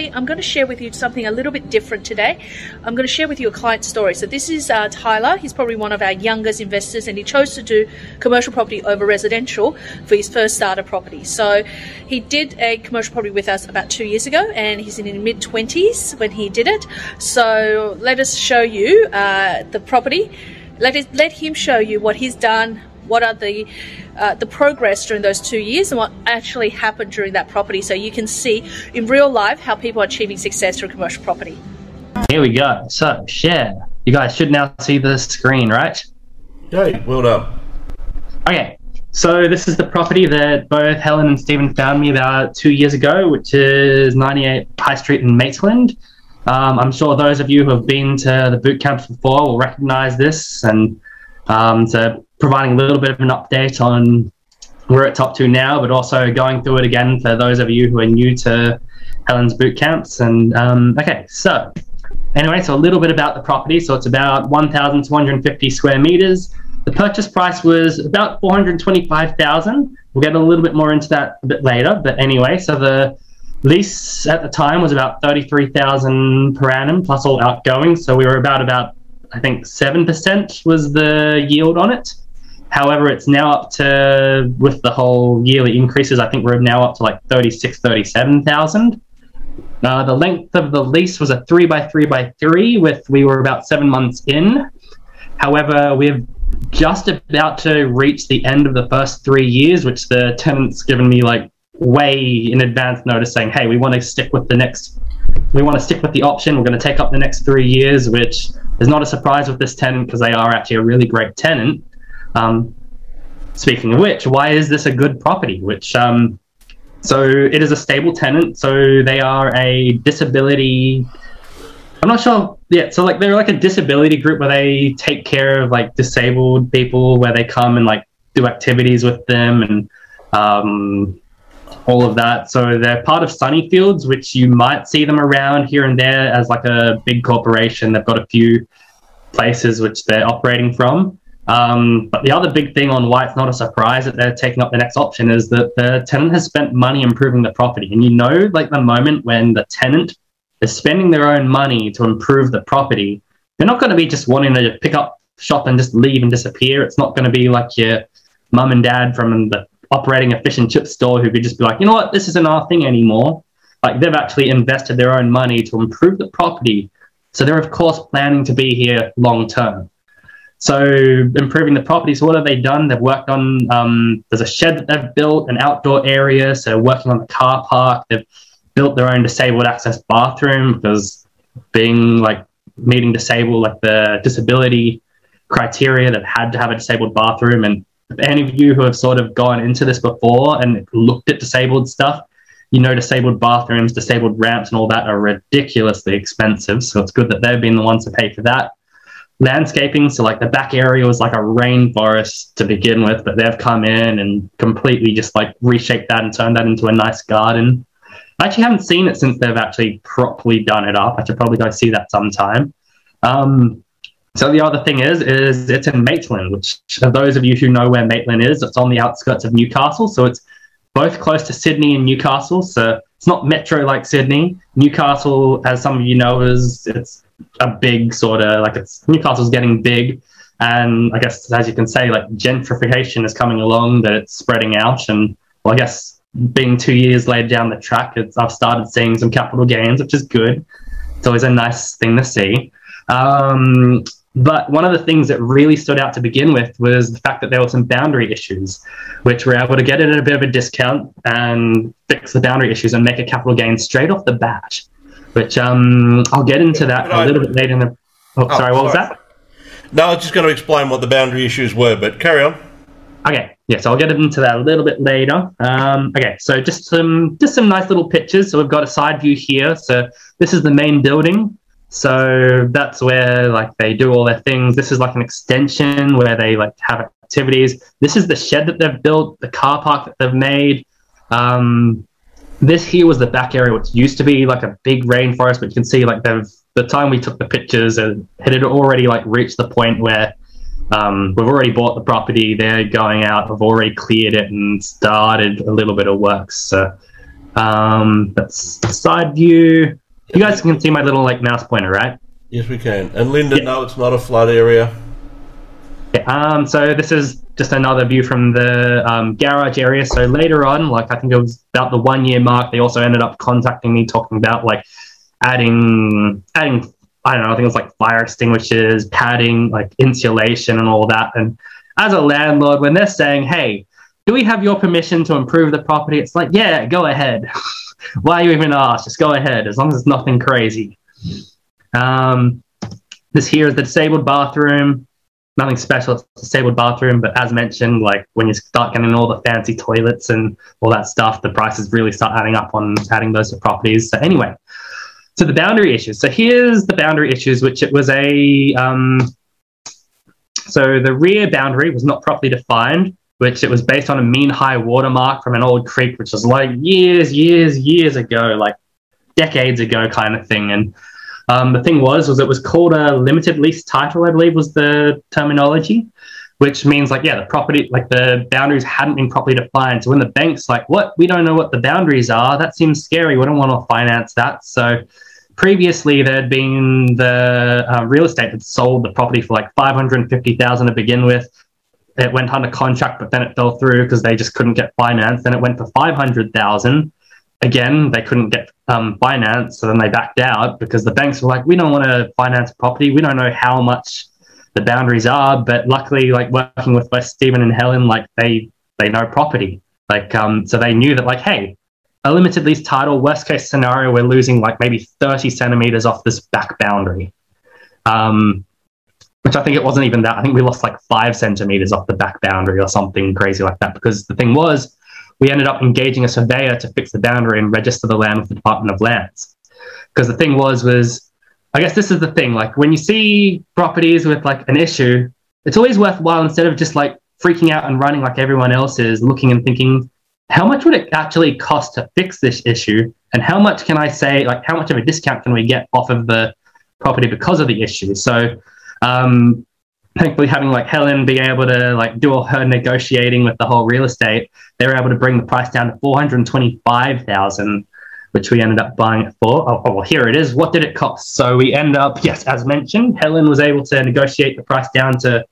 Actually, I'm going to share with you something a little bit different today. I'm going to share with you a client story. So, this is uh, Tyler. He's probably one of our youngest investors, and he chose to do commercial property over residential for his first starter property. So, he did a commercial property with us about two years ago, and he's in his mid 20s when he did it. So, let us show you uh, the property. Let, it, let him show you what he's done, what are the uh, the progress during those two years and what actually happened during that property so you can see in real life how people are achieving success through commercial property. Here we go. So, share. You guys should now see the screen, right? Yay, well done. Okay, so this is the property that both Helen and Stephen found me about two years ago, which is 98 High Street in Maitland. Um, I'm sure those of you who have been to the boot camps before will recognize this. And um, so providing a little bit of an update on where it's up to now, but also going through it again for those of you who are new to Helen's boot camps. And um, okay, so anyway, so a little bit about the property. So it's about 1,250 square meters. The purchase price was about 425,000. We'll get a little bit more into that a bit later. But anyway, so the lease at the time was about 33,000 per annum plus all outgoing. So we were about about I think 7% was the yield on it. However, it's now up to, with the whole yearly increases, I think we're now up to like 36, 37,000. Uh, the length of the lease was a three by three by three, with we were about seven months in. However, we're just about to reach the end of the first three years, which the tenant's given me like way in advance notice saying, hey, we want to stick with the next, we want to stick with the option. We're going to take up the next three years, which is not a surprise with this tenant because they are actually a really great tenant. Um, speaking of which, why is this a good property? Which um, so it is a stable tenant. So they are a disability. I'm not sure. Yeah, so like they're like a disability group where they take care of like disabled people, where they come and like do activities with them and um, all of that. So they're part of Sunnyfields, which you might see them around here and there as like a big corporation. They've got a few places which they're operating from. Um, but the other big thing on why it's not a surprise that they're taking up the next option is that the tenant has spent money improving the property. And you know, like the moment when the tenant is spending their own money to improve the property, they're not going to be just wanting to pick up shop and just leave and disappear. It's not going to be like your mum and dad from the operating a fish and chip store who could just be like, you know what, this isn't our thing anymore. Like they've actually invested their own money to improve the property. So they're of course planning to be here long term. So improving the property. So what have they done? They've worked on um, there's a shed that they've built, an outdoor area. So working on the car park. They've built their own disabled access bathroom because being like meeting disabled, like the disability criteria, they've had to have a disabled bathroom. And any of you who have sort of gone into this before and looked at disabled stuff, you know disabled bathrooms, disabled ramps, and all that are ridiculously expensive. So it's good that they've been the ones to pay for that landscaping. So like the back area was like a rainforest to begin with, but they've come in and completely just like reshaped that and turned that into a nice garden. I actually haven't seen it since they've actually properly done it up. I should probably go see that sometime. Um, so the other thing is, is it's in Maitland, which for those of you who know where Maitland is, it's on the outskirts of Newcastle. So it's both close to Sydney and Newcastle. So it's not metro like Sydney. Newcastle, as some of you know, is it's a big sort of like it's Newcastle's getting big, and I guess as you can say, like gentrification is coming along, that it's spreading out, and well, I guess being two years later down the track, I've started seeing some capital gains, which is good. It's always a nice thing to see. Um, but one of the things that really stood out to begin with was the fact that there were some boundary issues, which we're able to get it at a bit of a discount and fix the boundary issues and make a capital gain straight off the bat. Which um, I'll get into that a little bit later in the. Oh, oh sorry, what was that? No, I was just going to explain what the boundary issues were, but carry on. Okay, yeah, so I'll get into that a little bit later. Um, okay, so just some just some nice little pictures. So we've got a side view here. So this is the main building. So that's where like they do all their things. This is like an extension where they like have activities. This is the shed that they've built, the car park that they've made. Um, this here was the back area, which used to be like a big rainforest, but you can see like they've the time we took the pictures and it had already like reached the point where um, we've already bought the property. They're going out. We've already cleared it and started a little bit of work. So um, that's side view. You guys can see my little like mouse pointer, right? Yes, we can. And Linda, Yeah. no, it's not a flood area. Yeah, um, so this is just another view from the um, garage area. So later on, like I think it was about the one year mark, they also ended up contacting me talking about like adding adding I don't know, I think it was like fire extinguishers, padding, like insulation and all that. And as a landlord, when they're saying, Hey, do we have your permission to improve the property? It's like, yeah, go ahead. Why you even ask? Just go ahead, as long as it's nothing crazy. Um, this here is the disabled bathroom nothing special. It's a disabled bathroom, but as mentioned, like when you start getting all the fancy toilets and all that stuff, the prices really start adding up on adding those to properties. So anyway, so the boundary issues. So here's the boundary issues, which it was a um, so the rear boundary was not properly defined, which it was based on a mean high water mark from an old creek, which was like years, years, years ago, like decades ago, kind of thing, and um, the thing was, was it was called a limited lease title, I believe was the terminology, which means like, yeah, the property, like the boundaries hadn't been properly defined. So when the bank's like, what, we don't know what the boundaries are, that seems scary. We don't want to finance that. So previously there'd been the uh, real estate that sold the property for like 550,000 to begin with. It went under contract, but then it fell through because they just couldn't get finance. Then it went for 500,000 again, they couldn't get um, finance, so then they backed out because the banks were like, we don't want to finance property. We don't know how much the boundaries are, but luckily, like working with West Stephen and Helen, like they they know property, like um, so they knew that like, hey, a limited lease title, worst case scenario, we're losing like maybe thirty centimeters off this back boundary. Um, which I think it wasn't even that. I think we lost like five centimeters off the back boundary or something crazy like that. Because the thing was, we ended up engaging a surveyor to fix the boundary and register the land with the Department of Lands. Because the thing was, was I guess this is the thing. Like when you see properties with like an issue, it's always worthwhile instead of just like freaking out and running like everyone else is, looking and thinking, how much would it actually cost to fix this issue? And how much can I say, like, how much of a discount can we get off of the property because of the issue? So, um, thankfully having like Helen being able to like do all her negotiating with the whole real estate, they were able to bring the price down to four hundred twenty-five thousand, which we ended up buying it for. Oh, oh, well, here it is. What did it cost? So we end up, yes, as mentioned, Helen was able to negotiate the price down to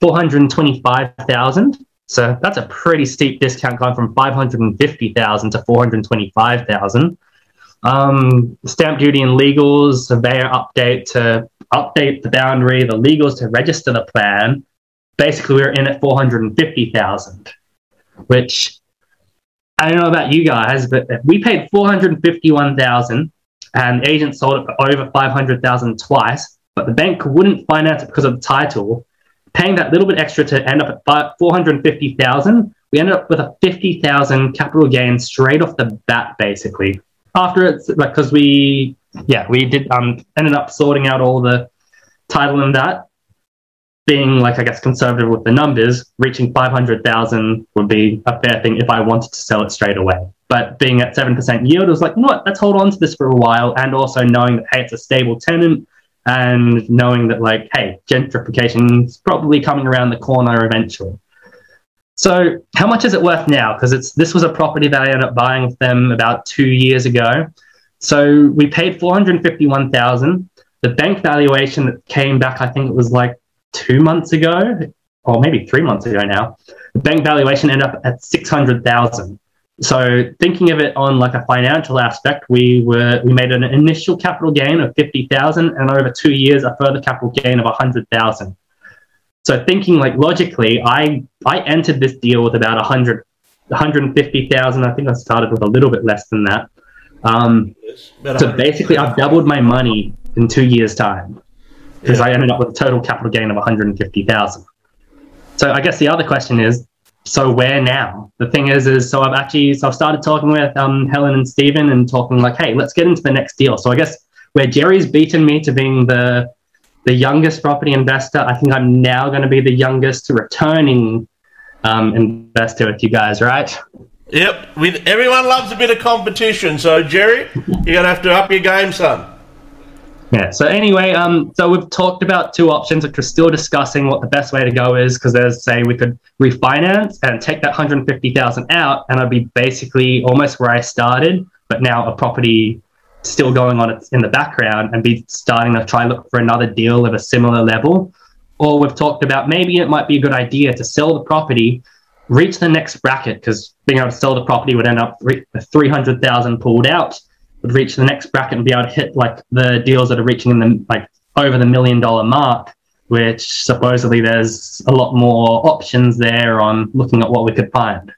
four hundred twenty-five thousand. So that's a pretty steep discount going from five hundred and fifty thousand to four hundred twenty-five thousand. Um, stamp duty and legals, surveyor update to update the boundary, the legals to register the plan. Basically, we were in at 450,000, which I don't know about you guys, but we paid 451,000 and the agent sold it for over 500,000 twice, but the bank wouldn't finance it because of the title, paying that little bit extra to end up at fi- 450,000, we ended up with a 50,000 capital gain straight off the bat, basically. After it's like, because we yeah, we did um ended up sorting out all the title and that. Being like I guess conservative with the numbers, reaching five hundred thousand would be a fair thing if I wanted to sell it straight away. But being at seven percent yield, it was like, you know what, let's hold on to this for a while, and also knowing that hey, it's a stable tenant, and knowing that like hey, gentrification's probably coming around the corner eventually. So how much is it worth now? Because it's this was a property that I ended up buying with them about two years ago. So we paid four hundred fifty-one thousand. The bank valuation that came back, I think it was like two months ago, or maybe three months ago now. The bank valuation ended up at six hundred thousand. So thinking of it on like a financial aspect, we were we made an initial capital gain of fifty thousand, and over two years, a further capital gain of a hundred thousand. So thinking like logically, I I entered this deal with about a hundred. 150,000. I think I started with a little bit less than that. Um, so basically, I've doubled my money in two years' time because Yeah. I ended up with a total capital gain of 150,000. So I guess the other question is, so where now? The thing is, is so I've actually so I've started talking with um, Helen and Stephen and talking like, hey, let's get into the next deal. So I guess where Jerry's beaten me to being the the youngest property investor. I think I'm now going to be the youngest returning um, investor with you guys, right? Yep. We, everyone loves a bit of competition. So, Jerry, you're to have to up your game, son. Yeah. So anyway, um, so we've talked about two options, which we're still discussing what the best way to go is, because there's say we could refinance and take that 150,000 out, and I'd be basically almost where I started, but now a property still going on in the background, and be starting to try look for another deal of a similar level. Or we've talked about maybe it might be a good idea to sell the property, reach the next bracket, because being able to sell the property would end up with 300,000 pulled out would reach the next bracket and be able to hit like the deals that are reaching in the like over the million dollar mark, which supposedly there's a lot more options there on looking at what we could find.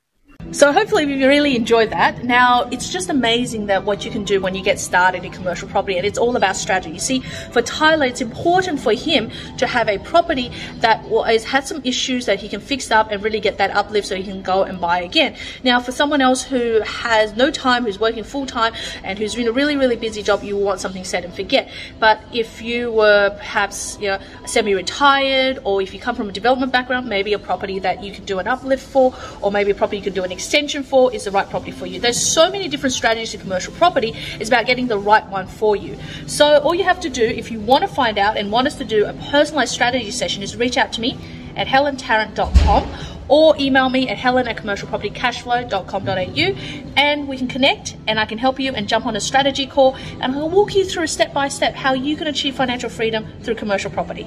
So hopefully you really enjoyed that. Now it's just amazing that what you can do when you get started in commercial property, and it's all about strategy. You see, for Tyler, it's important for him to have a property that has had some issues that he can fix up and really get that uplift, so he can go and buy again. Now, for someone else who has no time, who's working full time, and who's in a really really busy job, you want something set and forget. But if you were perhaps you know semi-retired, or if you come from a development background, maybe a property that you can do an uplift for, or maybe a property you can do an extension for is the right property for you. There's so many different strategies to commercial property. It's about getting the right one for you. So all you have to do if you want to find out and want us to do a personalized strategy session is reach out to me at helentarrant.com or email me at helen at commercialpropertycashflow.com.au and we can connect and I can help you and jump on a strategy call and I'll walk you through step by step how you can achieve financial freedom through commercial property.